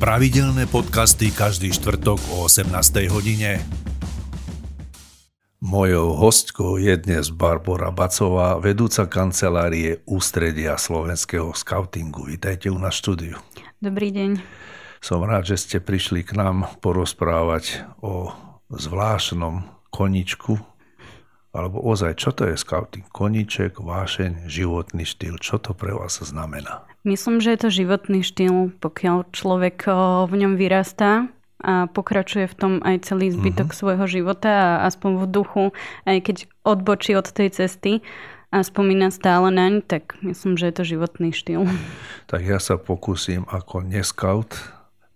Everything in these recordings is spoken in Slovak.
Pravidelné podcasty každý štvrtok o 18. hodine. Mojou hostkou je dnes Barbara Bacová, vedúca kancelárie Ústredia slovenského skautingu. Vítajte u nás štúdiu. Dobrý deň. Som rád, že ste prišli k nám porozprávať o zvláštnom koničku, alebo ozaj, čo to je scouting? Koniček, vášeň, životný štýl. Čo to pre vás znamená? Myslím, že je to životný štýl, pokiaľ človek v ňom vyrastá a pokračuje v tom aj celý zbytok uh-huh. svojho života a aspoň v duchu, aj keď odbočí od tej cesty a spomína stále naň, tak myslím, že je to životný štýl. Tak ja sa pokúsim ako neskaut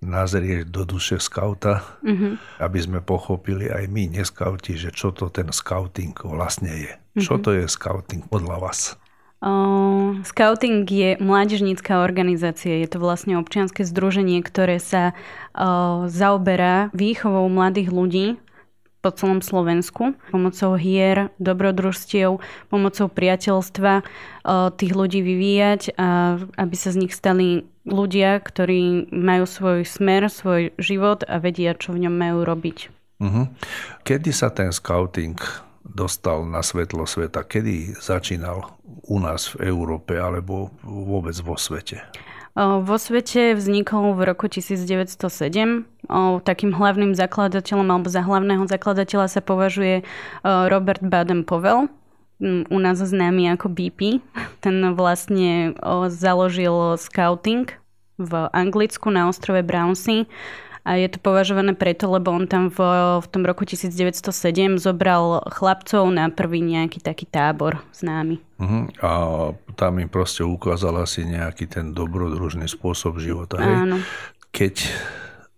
nazrieť do duše skauta, uh-huh. aby sme pochopili aj my, neskauti, že čo to ten scouting vlastne je. Uh-huh. Čo to je scouting podľa vás? Uh, scouting je mládežnícká organizácia. Je to vlastne občianske združenie, ktoré sa uh, zaoberá výchovou mladých ľudí po celom Slovensku pomocou hier, dobrodružstiev, pomocou priateľstva tých ľudí vyvíjať a aby sa z nich stali ľudia, ktorí majú svoj smer, svoj život a vedia, čo v ňom majú robiť. Uh-huh. Kedy sa ten scouting dostal na svetlo sveta? Kedy začínal u nás v Európe alebo vôbec vo svete? Vo svete vznikol v roku 1907. Takým hlavným zakladateľom alebo za hlavného zakladateľa sa považuje Robert Baden-Powell, u nás známy ako BP. Ten vlastne založil scouting v Anglicku na ostrove Brownsea a je to považované preto, lebo on tam v, v tom roku 1907 zobral chlapcov na prvý nejaký taký tábor známy. Uh-huh. A tam im proste ukázal asi nejaký ten dobrodružný spôsob života. Hej? Áno. Keď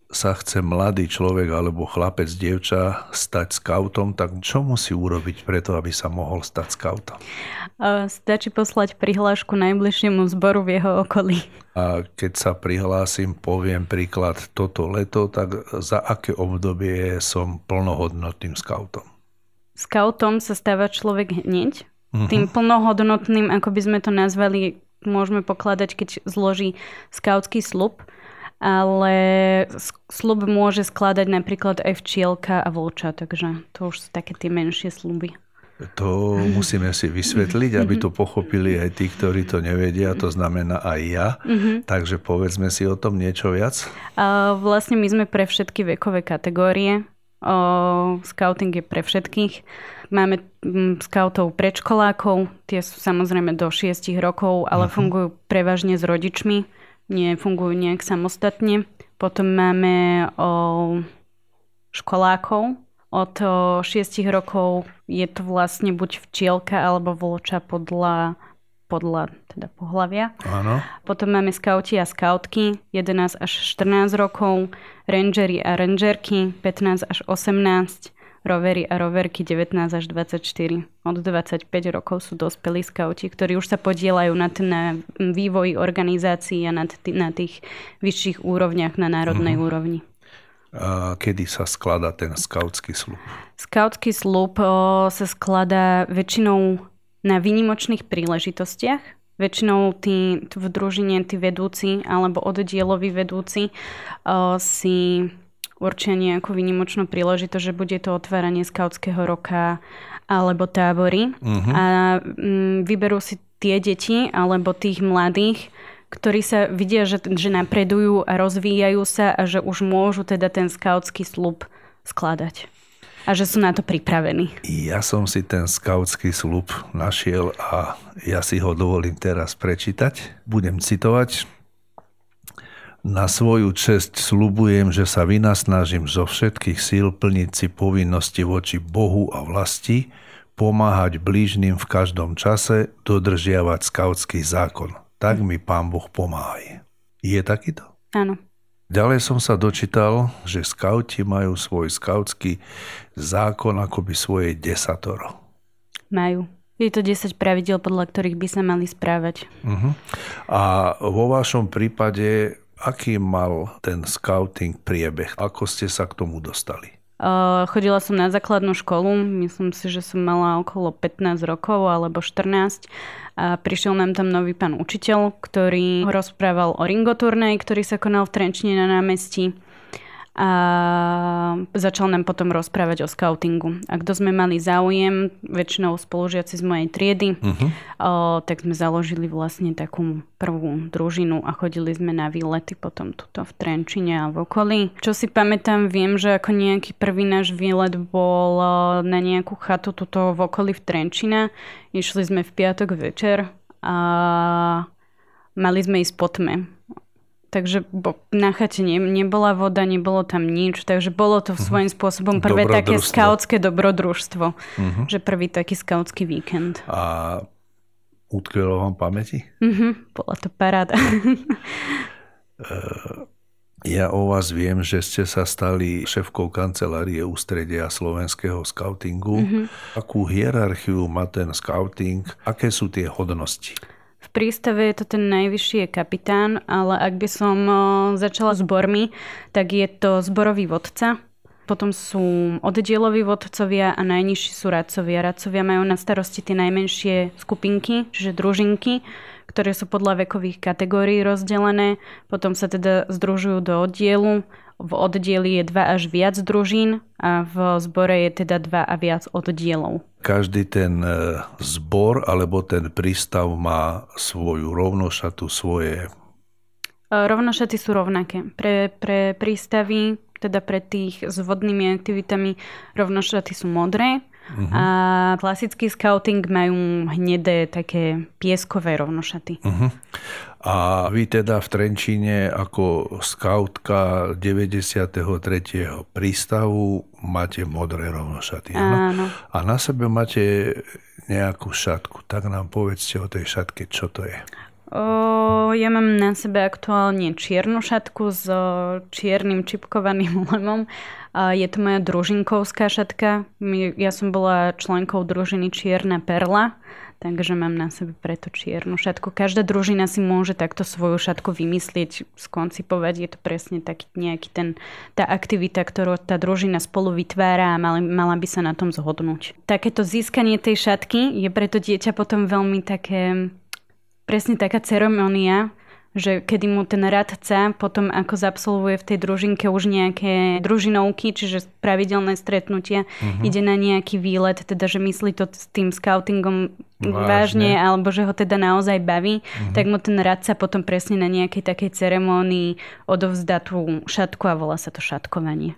sa chce mladý človek alebo chlapec, dievča stať skautom, tak čo musí urobiť preto, aby sa mohol stať skautom? Stačí poslať prihlášku najbližšiemu zboru v jeho okolí. A keď sa prihlásim, poviem príklad toto leto, tak za aké obdobie som plnohodnotným skautom? Skautom sa stáva človek hneď. Uh-huh. Tým plnohodnotným, ako by sme to nazvali, môžeme pokladať, keď zloží skautský slub ale slub môže skladať napríklad aj včielka a vlča, takže to už sú také tie menšie sluby. To musíme si vysvetliť, aby to pochopili aj tí, ktorí to nevedia, to znamená aj ja. Mm-hmm. Takže povedzme si o tom niečo viac. Vlastne my sme pre všetky vekové kategórie. Scouting je pre všetkých. Máme scoutov predškolákov, tie sú samozrejme do 6 rokov, ale uh-huh. fungujú prevažne s rodičmi nefungujú nejak samostatne. Potom máme o školákov. Od 6 rokov je to vlastne buď včielka alebo vloča podľa, podľa teda pohľavia. Áno. Potom máme skauti a skautky 11 až 14 rokov, rangery a rangerky 15 až 18 rovery a roverky 19 až 24. Od 25 rokov sú dospelí skauti, ktorí už sa podielajú na, t- na vývoji organizácií a na, t- na tých vyšších úrovniach na národnej mm-hmm. úrovni. A kedy sa skladá ten skautský slub? Skautský slub o, sa skladá väčšinou na výnimočných príležitostiach. Väčšinou tí v družine, tí vedúci alebo oddieloví vedúci o, si určia nejakú výnimočnú príležitosť, že bude to otváranie skautského roka alebo tábory. Uh-huh. A mm, vyberú si tie deti alebo tých mladých, ktorí sa vidia, že, že napredujú a rozvíjajú sa a že už môžu teda ten skautský slub skladať. A že sú na to pripravení. Ja som si ten skautský slub našiel a ja si ho dovolím teraz prečítať. Budem citovať. Na svoju česť slubujem, že sa vynasnažím zo všetkých síl plniť si povinnosti voči Bohu a vlasti, pomáhať blížnym v každom čase, dodržiavať skautský zákon. Tak mi Pán Boh pomáha. Je takýto? Áno. Ďalej som sa dočítal, že skauti majú svoj skautský zákon akoby svoje desatoro. Majú. Je to 10 pravidel, podľa ktorých by sa mali správať. Uh-huh. A vo vašom prípade aký mal ten scouting priebeh? Ako ste sa k tomu dostali? chodila som na základnú školu, myslím si, že som mala okolo 15 rokov alebo 14 a prišiel nám tam nový pán učiteľ, ktorý rozprával o ringoturnej, ktorý sa konal v Trenčine na námestí a začal nám potom rozprávať o scoutingu. A kto sme mali záujem, väčšinou spolužiaci z mojej triedy, uh-huh. o, tak sme založili vlastne takú prvú družinu a chodili sme na výlety potom tuto v Trenčine a v okolí. Čo si pamätám, viem, že ako nejaký prvý náš výlet bol na nejakú chatu tuto v okolí v Trenčina. Išli sme v piatok večer a mali sme ísť po tme takže bo, na chate ne, nebola voda, nebolo tam nič, takže bolo to mhm. svojím spôsobom prvé také skautské dobrodružstvo, uh-huh. že prvý taký skautský víkend. A utkvelo vám pamäti? Uh-huh, bola to paráda. ja o vás viem, že ste sa stali šéfkou kancelárie ústredia slovenského skautingu. Uh-huh. Akú hierarchiu má ten skauting? Aké sú tie hodnosti? V prístave je to ten najvyšší je kapitán, ale ak by som začala zbormi, tak je to zborový vodca. Potom sú oddieloví vodcovia a najnižší sú radcovia. Radcovia majú na starosti tie najmenšie skupinky, čiže družinky, ktoré sú podľa vekových kategórií rozdelené. Potom sa teda združujú do oddielu v oddieli je dva až viac družín a v zbore je teda dva a viac oddielov. Každý ten e, zbor alebo ten prístav má svoju rovnošatu, svoje... E, rovnošaty sú rovnaké. Pre, pre prístavy, teda pre tých s vodnými aktivitami, rovnošaty sú modré Uh-huh. A klasický scouting majú hnedé také pieskové rovnošaty. Uh-huh. A vy teda v Trenčíne ako skautka 93. prístavu máte modré rovnošaty. Áno. A na sebe máte nejakú šatku. Tak nám povedzte o tej šatke, čo to je. O, ja mám na sebe aktuálne čiernu šatku s čiernym čipkovaným lemom je to moja družinkovská šatka. Ja som bola členkou družiny Čierna perla, takže mám na sebe preto čiernu šatku. Každá družina si môže takto svoju šatku vymyslieť, skoncipovať. Je to presne taký nejaký ten, tá aktivita, ktorú tá družina spolu vytvára a mala, mala by sa na tom zhodnúť. Takéto získanie tej šatky je preto dieťa potom veľmi také, presne taká ceremonia, že kedy mu ten radca potom ako zabsolvuje v tej družinke už nejaké družinovky, čiže pravidelné stretnutia, uh-huh. ide na nejaký výlet, teda že myslí to s tým scoutingom vážne, vážne alebo že ho teda naozaj baví, uh-huh. tak mu ten radca potom presne na nejakej takej ceremónii odovzdá tú šatku a volá sa to šatkovanie.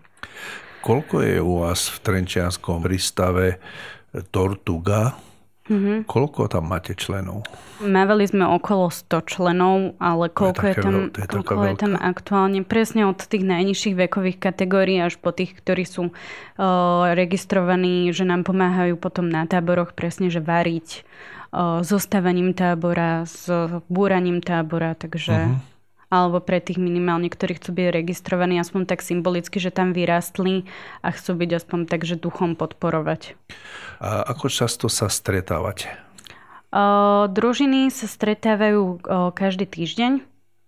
Koľko je u vás v Trenčianskom prístave Tortuga, Mm-hmm. Koľko tam máte členov? Mávali sme okolo 100 členov, ale koľko je, je tam, je koľko je tam aktuálne? Presne od tých najnižších vekových kategórií až po tých, ktorí sú uh, registrovaní, že nám pomáhajú potom na táboroch presne, že variť uh, zostávaním tábora, s búraním tábora, takže... Uh-huh alebo pre tých minimálne, ktorí chcú byť registrovaní aspoň tak symbolicky, že tam vyrastli a chcú byť aspoň tak, že duchom podporovať. A ako často sa stretávate? O, družiny sa stretávajú o, každý týždeň,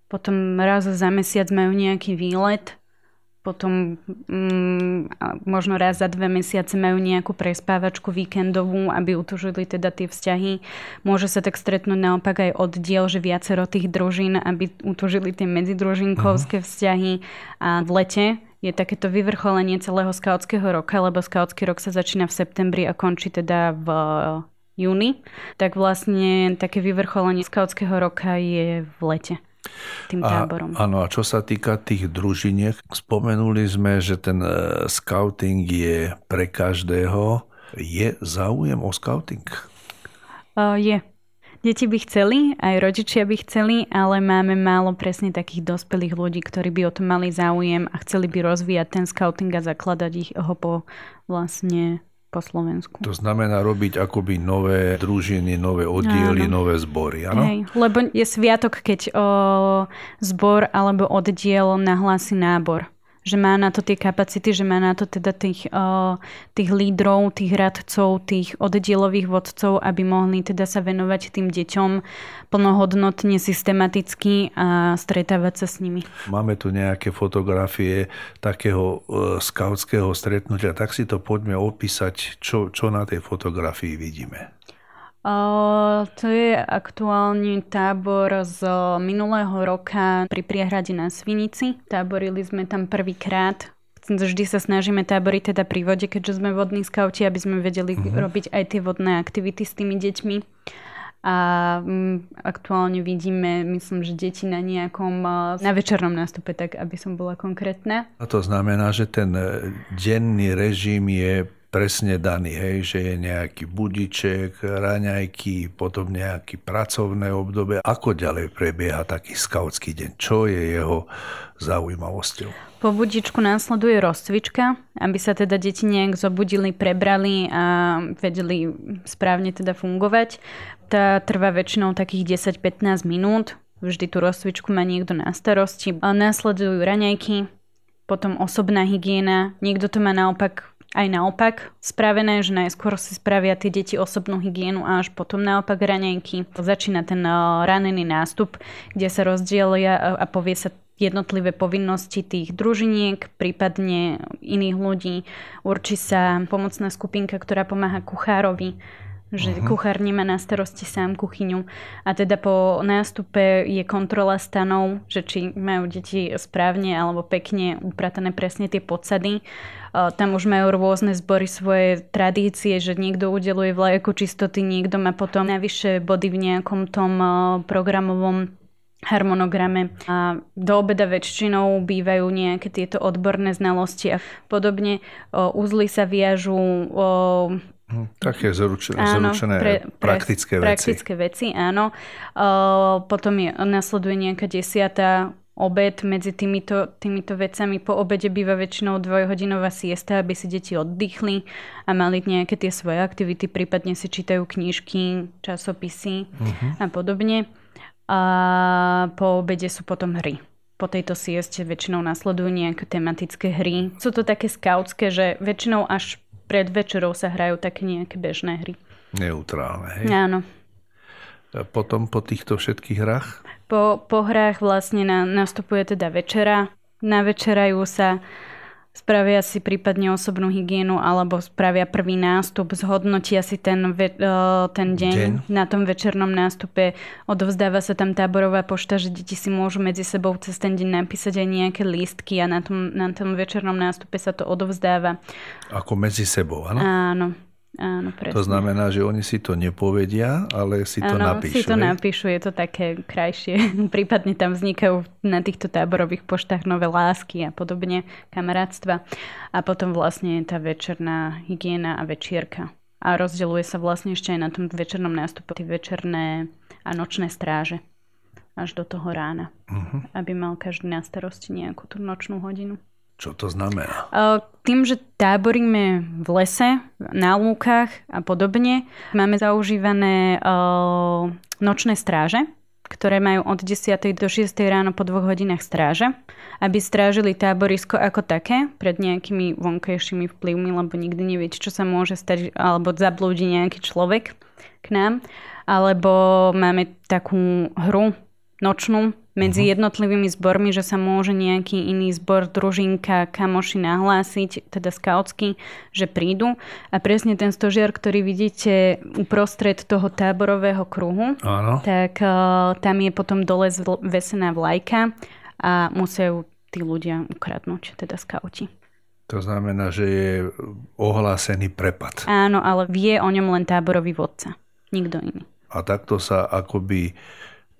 potom raz za mesiac majú nejaký výlet potom mm, možno raz za dve mesiace majú nejakú prespávačku víkendovú, aby utužili teda tie vzťahy. Môže sa tak stretnúť naopak aj oddiel, že viacero tých družín, aby utužili tie medzidružinkovské uh-huh. vzťahy. A v lete je takéto vyvrcholenie celého skautského roka, lebo skautský rok sa začína v septembri a končí teda v júni. Tak vlastne také vyvrcholenie skautského roka je v lete tým táborom. A, áno, a čo sa týka tých družiniek, spomenuli sme, že ten e, scouting je pre každého. Je záujem o scouting? Uh, je. Deti by chceli, aj rodičia by chceli, ale máme málo presne takých dospelých ľudí, ktorí by o to mali záujem a chceli by rozvíjať ten scouting a zakladať ich ho po vlastne po Slovensku. To znamená robiť akoby nové družiny, nové oddiely, áno. nové zbory, áno? Hej, lebo je sviatok, keď o, zbor alebo oddiel nahlási nábor že má na to tie kapacity, že má na to teda tých, tých lídrov, tých radcov, tých oddielových vodcov, aby mohli teda sa venovať tým deťom plnohodnotne, systematicky a stretávať sa s nimi. Máme tu nejaké fotografie takého e, skautského stretnutia, tak si to poďme opísať, čo, čo na tej fotografii vidíme. To je aktuálne tábor z minulého roka pri priehrade na Svinici. Táborili sme tam prvýkrát. Vždy sa snažíme táboriť teda pri vode, keďže sme vodní skauti, aby sme vedeli uh-huh. robiť aj tie vodné aktivity s tými deťmi. A m, aktuálne vidíme, myslím, že deti na nejakom, na večernom nástupe, tak aby som bola konkrétna. A to znamená, že ten e, denný režim je presne daný, hej, že je nejaký budiček, raňajky, potom nejaký pracovné obdobie. Ako ďalej prebieha taký skautský deň? Čo je jeho zaujímavosťou? Po budičku následuje rozcvička, aby sa teda deti nejak zobudili, prebrali a vedeli správne teda fungovať. Tá trvá väčšinou takých 10-15 minút. Vždy tú rozcvičku má niekto na starosti. Následujú raňajky, potom osobná hygiena. Niekto to má naopak aj naopak spravené, že najskôr si spravia tie deti osobnú hygienu a až potom naopak raňajky. Začína ten eh, ranený nástup, kde sa rozdielia a povie sa jednotlivé povinnosti tých družiniek, prípadne iných ľudí. Určí sa pomocná skupinka, ktorá pomáha kuchárovi že uh-huh. kuchár nemá na starosti sám kuchyňu. A teda po nástupe je kontrola stanov, že či majú deti správne alebo pekne upratané presne tie podsady. Tam už majú rôzne zbory svoje tradície, že niekto udeluje vlajku čistoty, niekto má potom najvyššie body v nejakom tom programovom harmonograme. A do obeda väčšinou bývajú nejaké tieto odborné znalosti a podobne. Uzly sa viažú, také zručené, áno, zručené pre, pre, praktické veci. Praktické veci, áno. potom je, nasleduje nejaká desiatá obed medzi týmito, týmito vecami. Po obede býva väčšinou dvojhodinová siesta, aby si deti oddychli a mali nejaké tie svoje aktivity, prípadne si čítajú knižky, časopisy uh-huh. a podobne. A po obede sú potom hry po tejto sieste väčšinou nasledujú nejaké tematické hry. Sú to také skautské, že väčšinou až pred večerou sa hrajú také nejaké bežné hry. Neutrálne, hej? Áno. A potom po týchto všetkých hrách? Po, po hrách vlastne na, nastupuje teda večera. Navečerajú sa spravia si prípadne osobnú hygienu alebo spravia prvý nástup, zhodnotia si ten, ve, ten deň, deň na tom večernom nástupe, odovzdáva sa tam táborová pošta, že deti si môžu medzi sebou cez ten deň napísať aj nejaké lístky a na tom, na tom večernom nástupe sa to odovzdáva. Ako medzi sebou, áno? Áno. Áno, presne. To znamená, že oni si to nepovedia, ale si to Áno, napíšu. si to napíšu, je to také krajšie. Prípadne tam vznikajú na týchto táborových poštách nové lásky a podobne, kamarátstva. A potom vlastne je tá večerná hygiena a večierka. A rozdeľuje sa vlastne ešte aj na tom večernom nástupu tie večerné a nočné stráže až do toho rána. Uh-huh. Aby mal každý na starosti nejakú tú nočnú hodinu. Čo to znamená? Tým, že táboríme v lese, na lúkach a podobne, máme zaužívané nočné stráže, ktoré majú od 10. do 6. ráno po dvoch hodinách stráže, aby strážili táborisko ako také pred nejakými vonkajšími vplyvmi, lebo nikdy neviete, čo sa môže stať, alebo zablúdi nejaký človek k nám. Alebo máme takú hru nočnú, medzi uh-huh. jednotlivými zbormi, že sa môže nejaký iný zbor, družinka, kamoši nahlásiť, teda skautsky, že prídu. A presne ten stožiar, ktorý vidíte uprostred toho táborového kruhu, Áno. tak uh, tam je potom dole vesená vlajka a musia ju tí ľudia ukradnúť, teda skauti. To znamená, že je ohlásený prepad. Áno, ale vie o ňom len táborový vodca. Nikto iný. A takto sa akoby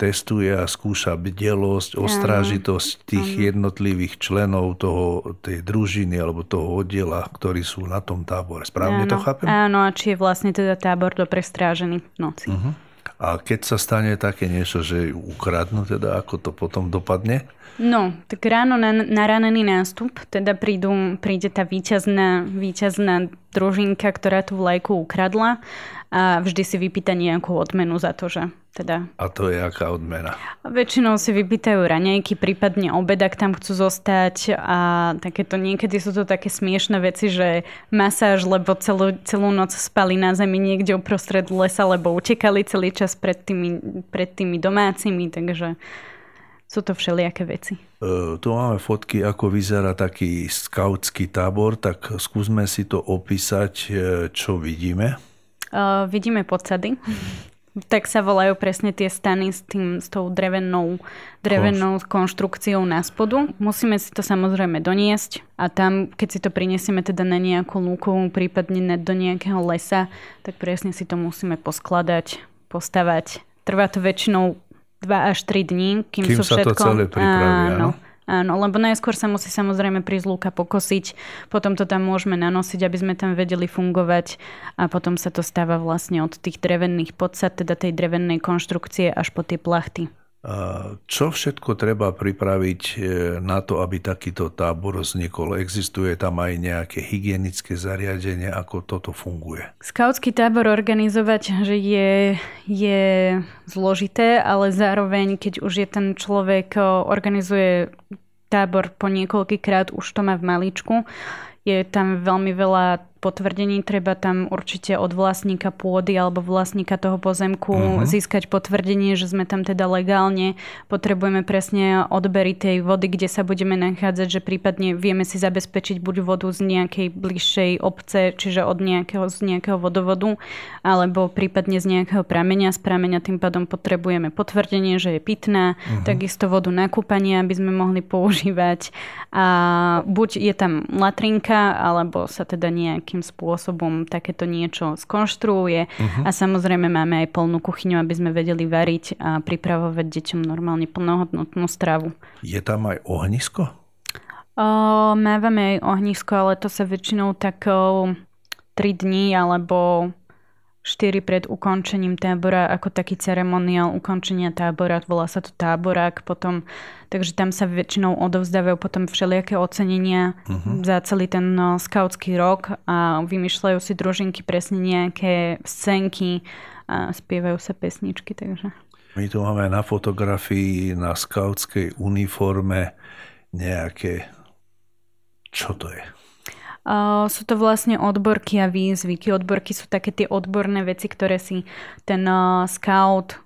testuje a skúša bdelosť, ostrážitosť tých ano. jednotlivých členov toho, tej družiny alebo toho oddiela, ktorí sú na tom tábore. Správne ano. to chápem? Áno, a či je vlastne teda tábor dobre strážený v noci. Uh-huh. A keď sa stane také niečo, že ukradnú, teda ako to potom dopadne? No, tak ráno na, na ranený nástup, teda prídu, príde tá víťazná, víťazná družinka, ktorá tú vlajku ukradla a vždy si vypýta nejakú odmenu za to, že teda... A to je aká odmena? Väčšinou si vypýtajú raňajky, prípadne obed, ak tam chcú zostať a takéto niekedy sú to také smiešné veci, že masáž, lebo celú, celú noc spali na zemi niekde uprostred lesa, lebo utekali celý čas pred tými, pred tými domácimi, takže sú to všelijaké veci. E, tu máme fotky, ako vyzerá taký skautský tábor, tak skúsme si to opísať, e, čo vidíme. Uh, vidíme podsady. Tak sa volajú presne tie stany s, tým, s tou drevenou, drevenou konštrukciou na spodu. Musíme si to samozrejme doniesť a tam, keď si to prinesieme teda na nejakú lúku, prípadne do nejakého lesa, tak presne si to musíme poskladať, postavať. Trvá to väčšinou 2 až 3 dní, kým, kým sú sa všetko... to celé pripraví, áno. Áno, lebo najskôr sa musí samozrejme prísť lúka pokosiť, potom to tam môžeme nanosiť, aby sme tam vedeli fungovať a potom sa to stáva vlastne od tých drevených podsad, teda tej drevenej konštrukcie až po tie plachty. Čo všetko treba pripraviť e, na to, aby takýto tábor vznikol? Existuje tam aj nejaké hygienické zariadenie, ako toto funguje? Skautský tábor organizovať že je, je zložité, ale zároveň, keď už je ten človek organizuje tábor po niekoľkýkrát, už to má v maličku, je tam veľmi veľa potvrdení, treba tam určite od vlastníka pôdy alebo vlastníka toho pozemku uh-huh. získať potvrdenie, že sme tam teda legálne. Potrebujeme presne odbery tej vody, kde sa budeme nachádzať, že prípadne vieme si zabezpečiť buď vodu z nejakej bližšej obce, čiže od nejakého, z nejakého vodovodu, alebo prípadne z nejakého prameňa. Z prameňa tým pádom potrebujeme potvrdenie, že je pitná, uh-huh. takisto vodu na kúpanie, aby sme mohli používať. A buď je tam latrinka, alebo sa teda nejak akým spôsobom takéto niečo skonštruuje. Uh-huh. A samozrejme máme aj polnú kuchyňu, aby sme vedeli variť a pripravovať deťom normálne plnohodnotnú stravu. Je tam aj ohnisko? O, mávame aj ohnisko, ale to sa väčšinou tak o, 3 dní alebo 4 pred ukončením tábora ako taký ceremoniál ukončenia tábora, volá sa to táborák potom, takže tam sa väčšinou odovzdávajú potom všelijaké ocenenia uh-huh. za celý ten no, skautský rok a vymýšľajú si družinky presne nejaké scénky a spievajú sa pesničky, takže... My tu máme na fotografii na skautskej uniforme nejaké... Čo to je? Uh, sú to vlastne odborky a výzvy. Odborky sú také tie odborné veci, ktoré si ten uh, scout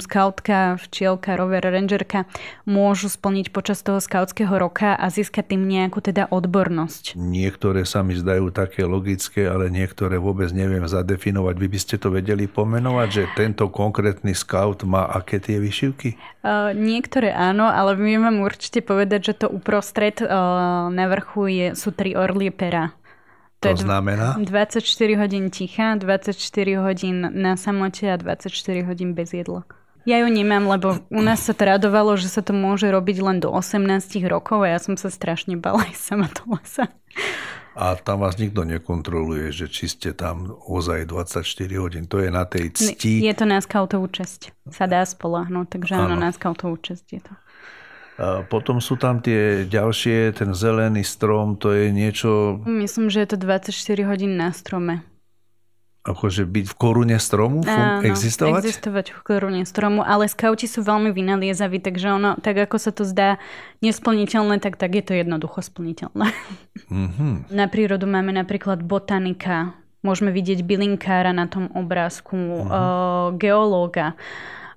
skautka, včielka, rover, rangerka môžu splniť počas toho skautského roka a získať tým nejakú teda odbornosť. Niektoré sa mi zdajú také logické, ale niektoré vôbec neviem zadefinovať. Vy by ste to vedeli pomenovať, že tento konkrétny skaut má aké tie vyšivky? Uh, niektoré áno, ale my vám určite povedať, že to uprostred uh, na vrchu je, sú tri orlie pera. To, to znamená? 24 hodín ticha, 24 hodín na samote a 24 hodín bez jedla. Ja ju nemám, lebo u nás sa to radovalo, že sa to môže robiť len do 18 rokov a ja som sa strašne bala aj sama do lesa. A tam vás nikto nekontroluje, že či ste tam ozaj 24 hodín. To je na tej cti. Je to na skautovú česť. Sa dá spolahnuť, takže áno, na skautovú česť je to. Potom sú tam tie ďalšie, ten zelený strom, to je niečo... Myslím, že je to 24 hodín na strome. Akože byť v korune stromu? Áno, existovať? existovať v korune stromu, ale skauti sú veľmi vynaliezaví, takže ono, tak ako sa to zdá nesplniteľné, tak, tak je to jednoducho splniteľné. Mm-hmm. Na prírodu máme napríklad botanika, môžeme vidieť bylinkára na tom obrázku, mm-hmm. o, geológa,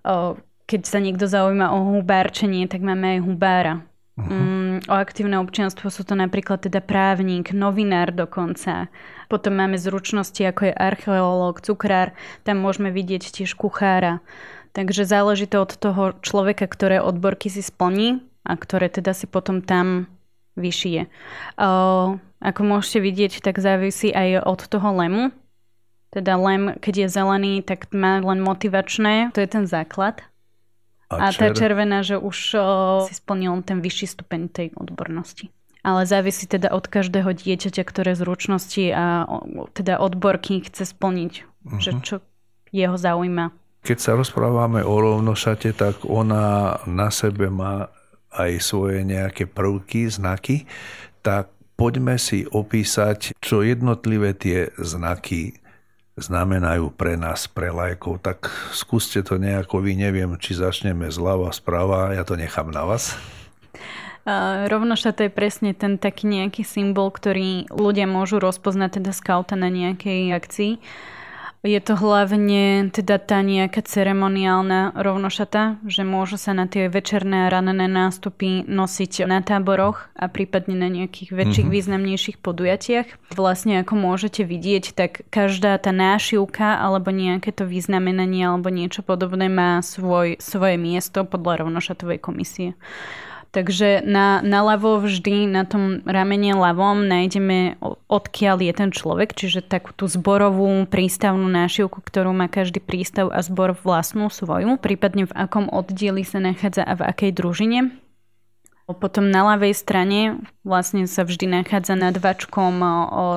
o, keď sa niekto zaujíma o hubárčenie, tak máme aj hubára. Uh-huh. Mm, o aktívne občianstvo sú to napríklad teda právnik, novinár dokonca. Potom máme zručnosti ako je archeológ, cukrár, tam môžeme vidieť tiež kuchára. Takže záleží to od toho človeka, ktoré odborky si splní a ktoré teda si potom tam vyšije. O, ako môžete vidieť, tak závisí aj od toho lemu. Teda lem, keď je zelený, tak má len motivačné, to je ten základ a, a tá červená, že už o, si splnil ten vyšší stupeň tej odbornosti. Ale závisí teda od každého dieťaťa, ktoré zručnosti a o, teda odborky chce splniť, uh-huh. že mhm. čo jeho zaujíma. Keď sa rozprávame o rovnošate, tak ona na sebe má aj svoje nejaké prvky, znaky, tak poďme si opísať, čo jednotlivé tie znaky znamenajú pre nás, pre lajkov. Tak skúste to nejako vy, neviem, či začneme zľava, sprava, ja to nechám na vás. Uh, rovnoša to je presne ten taký nejaký symbol, ktorý ľudia môžu rozpoznať teda skauta na nejakej akcii. Je to hlavne teda tá nejaká ceremoniálna rovnošata, že môžu sa na tie večerné a ranené nástupy nosiť na táboroch a prípadne na nejakých väčších, mm-hmm. významnejších podujatiach. Vlastne ako môžete vidieť, tak každá tá nášivka alebo nejaké to vyznamenanie alebo niečo podobné má svoj, svoje miesto podľa rovnošatovej komisie. Takže na, na ľavo vždy, na tom ramene ľavom nájdeme odkiaľ je ten človek, čiže takú tú zborovú prístavnú nášivku, ktorú má každý prístav a zbor vlastnú svoju, prípadne v akom oddieli sa nachádza a v akej družine. Potom na ľavej strane vlastne sa vždy nachádza nad vačkom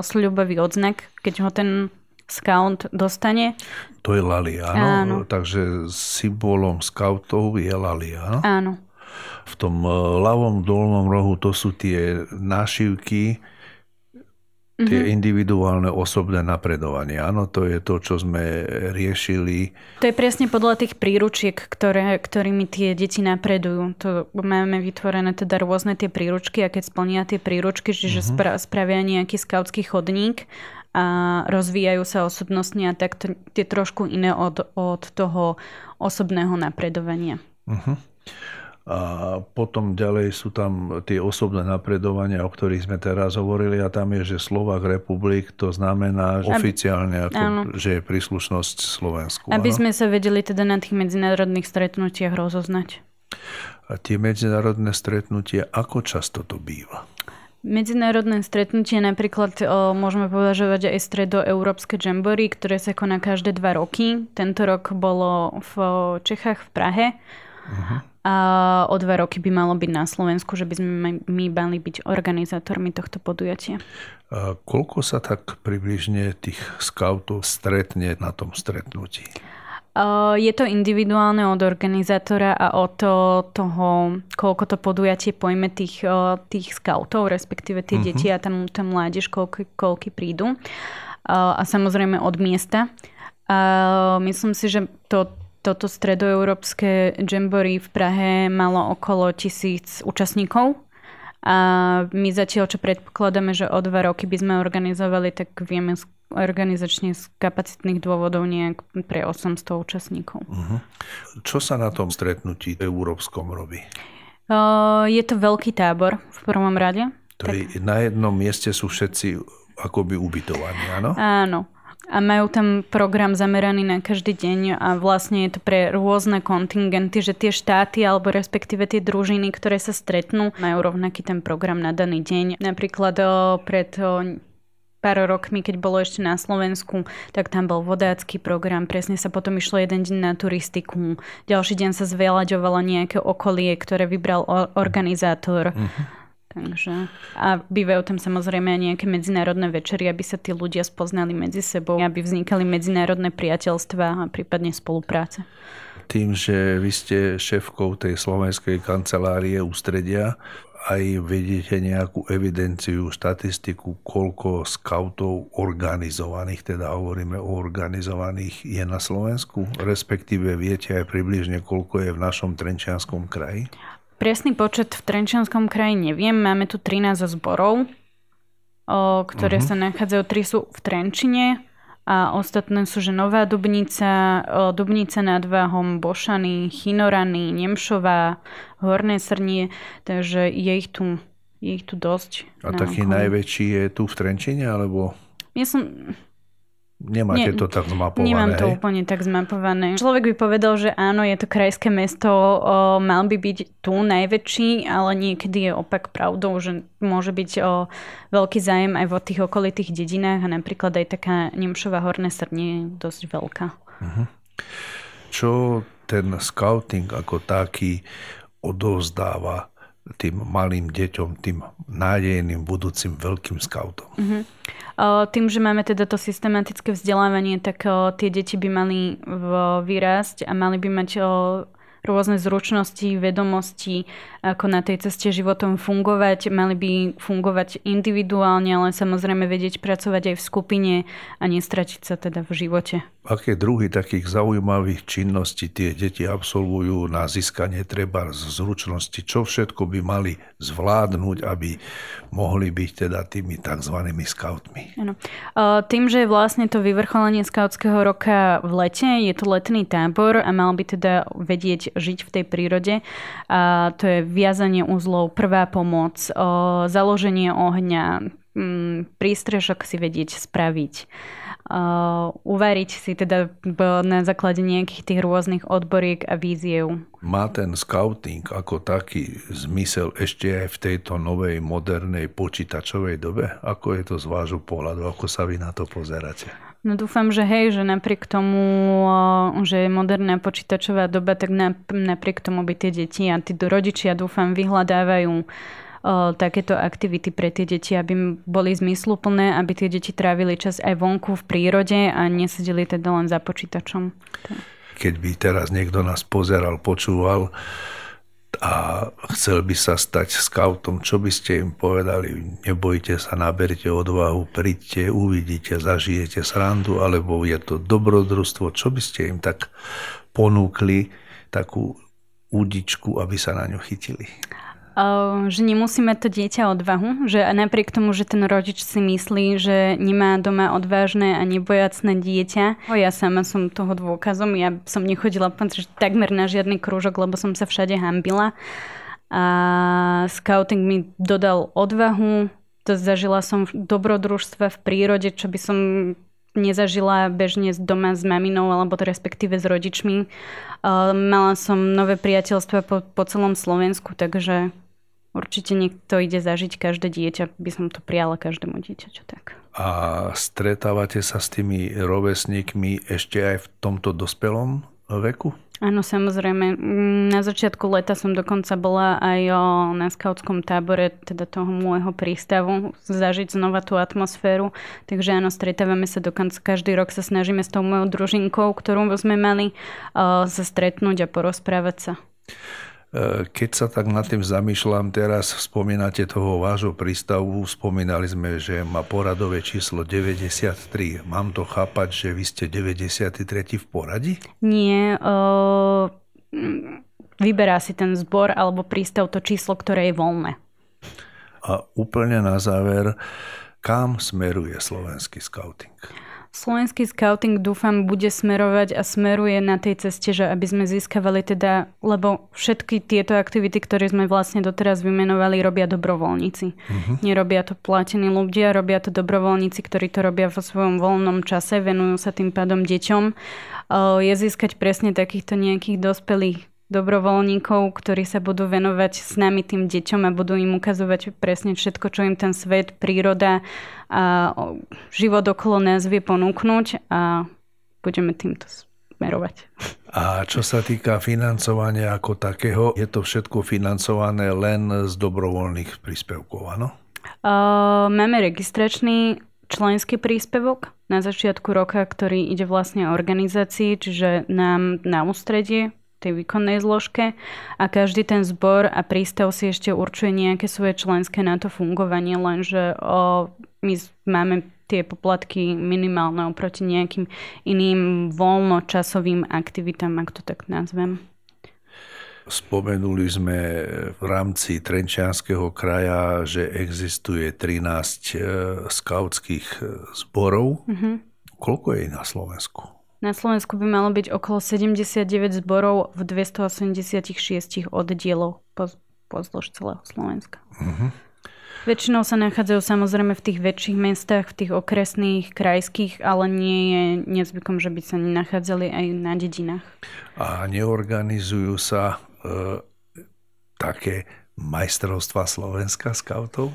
sľubový odznak, keď ho ten scout dostane. To je lalia, áno? áno. Takže symbolom scoutov je lalia, áno? Áno. V tom e, ľavom dolnom rohu to sú tie nášivky, tie mm-hmm. individuálne osobné napredovanie. Áno, to je to, čo sme riešili. To je presne podľa tých príručiek, ktoré, ktorými tie deti napredujú. To máme vytvorené teda rôzne tie príručky a keď splnia tie príručky, čiže mm-hmm. spra- spravia nejaký skautský chodník a rozvíjajú sa osobnostne a tak to je trošku iné od, od toho osobného napredovania. Uh-huh. A potom ďalej sú tam tie osobné napredovania, o ktorých sme teraz hovorili a tam je, že Slovak republik, to znamená Aby, oficiálne, ako, že je príslušnosť Slovensku. Aby áno? sme sa vedeli teda na tých medzinárodných stretnutiach rozoznať. A tie medzinárodné stretnutia, ako často to býva? Medzinárodné stretnutie napríklad o, môžeme považovať aj stredoeurópske jambory, ktoré sa koná každé dva roky. Tento rok bolo v Čechách v Prahe. Uh-huh. A o dva roky by malo byť na Slovensku, že by sme my mali byť organizátormi tohto podujatia. A koľko sa tak približne tých scoutov stretne na tom stretnutí? Je to individuálne od organizátora a od toho, koľko to podujatie pojme tých, tých scoutov, respektíve tie uh-huh. deti a tam, tam mládež, koľky, koľky prídu. A samozrejme od miesta. A myslím si, že to toto stredoeurópske jamboree v Prahe malo okolo tisíc účastníkov. A my zatiaľ, čo predpokladáme, že o dva roky by sme organizovali, tak vieme organizačne z kapacitných dôvodov nejak pre 800 účastníkov. Uh-huh. Čo sa na tom stretnutí európskom robí? Uh, je to veľký tábor v prvom rade. To tak... je, na jednom mieste sú všetci akoby ubytovaní, áno? Áno a majú tam program zameraný na každý deň a vlastne je to pre rôzne kontingenty, že tie štáty alebo respektíve tie družiny, ktoré sa stretnú, majú rovnaký ten program na daný deň. Napríklad pred pár rokmi, keď bolo ešte na Slovensku, tak tam bol vodácky program, presne sa potom išlo jeden deň na turistiku, ďalší deň sa zveľaďovalo nejaké okolie, ktoré vybral organizátor. Uh-huh. Takže, a bývajú tam samozrejme aj nejaké medzinárodné večery, aby sa tí ľudia spoznali medzi sebou, aby vznikali medzinárodné priateľstva a prípadne spolupráce. Tým, že vy ste šéfkou tej slovenskej kancelárie ústredia, aj vedíte nejakú evidenciu, štatistiku, koľko skautov organizovaných, teda hovoríme o organizovaných, je na Slovensku? Respektíve viete aj približne, koľko je v našom Trenčianskom kraji? Presný počet v Trenčianskom kraji neviem. Máme tu 13 zborov, o, ktoré uh-huh. sa nachádzajú. Tri sú v Trenčine a ostatné sú, že Nová Dubnica, o, Dubnica nad Váhom, Bošany, Chinorany, Nemšová, Horné Srnie, takže je ich tu, je ich tu dosť. A taký najväčší je tu v Trenčine, alebo? Ja som, Nemáte Nie, to tak zmapované. Nemám to hej? úplne tak zmapované. Človek by povedal, že áno, je to krajské mesto, o, mal by byť tu najväčší, ale niekedy je opak pravdou, že môže byť o, veľký zájem aj vo tých okolitých dedinách a napríklad aj taká Nemšová horné srdnie je dosť veľká. Uh-huh. Čo ten scouting ako taký odovzdáva tým malým deťom, tým nádejným budúcim veľkým skautom? Uh-huh. Tým, že máme teda to systematické vzdelávanie, tak tie deti by mali vyrásť a mali by mať rôzne zručnosti, vedomosti, ako na tej ceste životom fungovať. Mali by fungovať individuálne, ale samozrejme vedieť pracovať aj v skupine a nestratiť sa teda v živote. Aké druhy takých zaujímavých činností tie deti absolvujú na získanie treba z zručnosti? Čo všetko by mali zvládnuť, aby mohli byť teda tými tzv. skautmi? Ano. Tým, že je vlastne to vyvrcholenie skautského roka v lete, je to letný tábor a mal by teda vedieť žiť v tej prírode. A to je viazanie uzlov, prvá pomoc, založenie ohňa, prístrežok si vedieť spraviť. Uh, uvariť si teda na základe nejakých tých rôznych odboriek a víziev. Má ten scouting ako taký zmysel ešte aj v tejto novej modernej počítačovej dobe? Ako je to z vášho pohľadu? Ako sa vy na to pozeráte? No dúfam, že hej, že napriek tomu, že je moderná počítačová doba, tak napriek tomu by tie deti a tí rodičia dúfam vyhľadávajú takéto aktivity pre tie deti, aby boli zmysluplné, aby tie deti trávili čas aj vonku v prírode a nesedeli teda len za počítačom. Keď by teraz niekto nás pozeral, počúval, a chcel by sa stať scoutom, čo by ste im povedali? Nebojte sa, naberte odvahu, príďte, uvidíte, zažijete srandu, alebo je to dobrodružstvo, čo by ste im tak ponúkli, takú údičku, aby sa na ňu chytili? Že nemusí mať to dieťa odvahu, že napriek tomu, že ten rodič si myslí, že nemá doma odvážne a nebojacné dieťa. Ja sama som toho dôkazom, ja som nechodila takmer na žiadny krúžok, lebo som sa všade hambila. A scouting mi dodal odvahu, to zažila som v dobrodružstve v prírode, čo by som nezažila bežne z doma s maminou alebo to respektíve s rodičmi. Mala som nové priateľstva po, po celom Slovensku, takže Určite niekto ide zažiť každé dieťa, by som to prijala každému dieťaťu tak. A stretávate sa s tými rovesníkmi ešte aj v tomto dospelom veku? Áno, samozrejme. Na začiatku leta som dokonca bola aj na skautskom tábore, teda toho môjho prístavu, zažiť znova tú atmosféru. Takže áno, stretávame sa dokonca každý rok sa snažíme s tou mojou družinkou, ktorú sme mali, sa stretnúť a porozprávať sa. E, keď sa tak nad tým zamýšľam, teraz spomínate toho vášho prístavu, spomínali sme, že má poradové číslo 93. Mám to chápať, že vy ste 93. v poradí? Nie, uh, vyberá si ten zbor alebo prístav to číslo, ktoré je voľné. A úplne na záver, kam smeruje slovenský scouting? Slovenský scouting dúfam bude smerovať a smeruje na tej ceste, že aby sme získavali teda, lebo všetky tieto aktivity, ktoré sme vlastne doteraz vymenovali, robia dobrovoľníci. Uh-huh. Nerobia to platení ľudia, robia to dobrovoľníci, ktorí to robia vo svojom voľnom čase, venujú sa tým pádom deťom. Je získať presne takýchto nejakých dospelých dobrovoľníkov, ktorí sa budú venovať s nami tým deťom a budú im ukazovať presne všetko, čo im ten svet, príroda a život okolo nás vie ponúknuť a budeme týmto smerovať. A čo sa týka financovania ako takého, je to všetko financované len z dobrovoľných príspevkov, áno? Uh, máme registračný členský príspevok na začiatku roka, ktorý ide vlastne organizácii, čiže nám na ústredie tej výkonnej zložke a každý ten zbor a prístav si ešte určuje nejaké svoje členské na to fungovanie, lenže o, my máme tie poplatky minimálne oproti nejakým iným voľnočasovým aktivitám, ak to tak nazvem. Spomenuli sme v rámci Trenčianského kraja, že existuje 13 e, skautských e, zborov. Mm-hmm. Koľko je na Slovensku? Na Slovensku by malo byť okolo 79 zborov v 286 oddieloch pozdĺž celého Slovenska. Uh-huh. Väčšinou sa nachádzajú samozrejme v tých väčších mestách, v tých okresných, krajských, ale nie je nezvykom, že by sa nachádzali aj na dedinách. A neorganizujú sa e, také majstrovstva Slovenska skautov?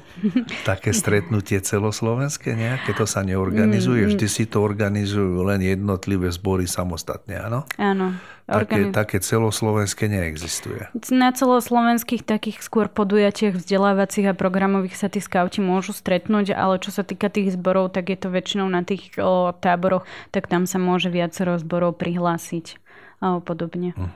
Také stretnutie celoslovenské nejaké? To sa neorganizuje? Mm, Vždy si to organizujú len jednotlivé zbory samostatne, áno? Áno. Také, také celoslovenské neexistuje. Na celoslovenských takých skôr podujatiach vzdelávacích a programových sa tí skauti môžu stretnúť, ale čo sa týka tých zborov, tak je to väčšinou na tých o, táboroch, tak tam sa môže viacero zborov prihlásiť a podobne. Uh-huh.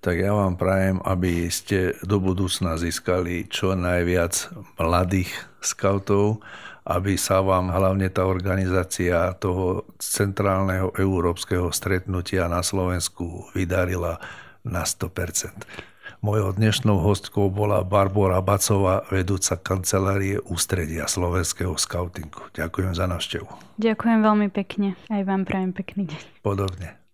Tak ja vám prajem, aby ste do budúcna získali čo najviac mladých skautov, aby sa vám hlavne tá organizácia toho centrálneho európskeho stretnutia na Slovensku vydarila na 100%. Mojou dnešnou hostkou bola Barbara Bacová, vedúca kancelárie Ústredia slovenského skautingu. Ďakujem za návštevu. Ďakujem veľmi pekne. Aj vám prajem pekný deň. Podobne.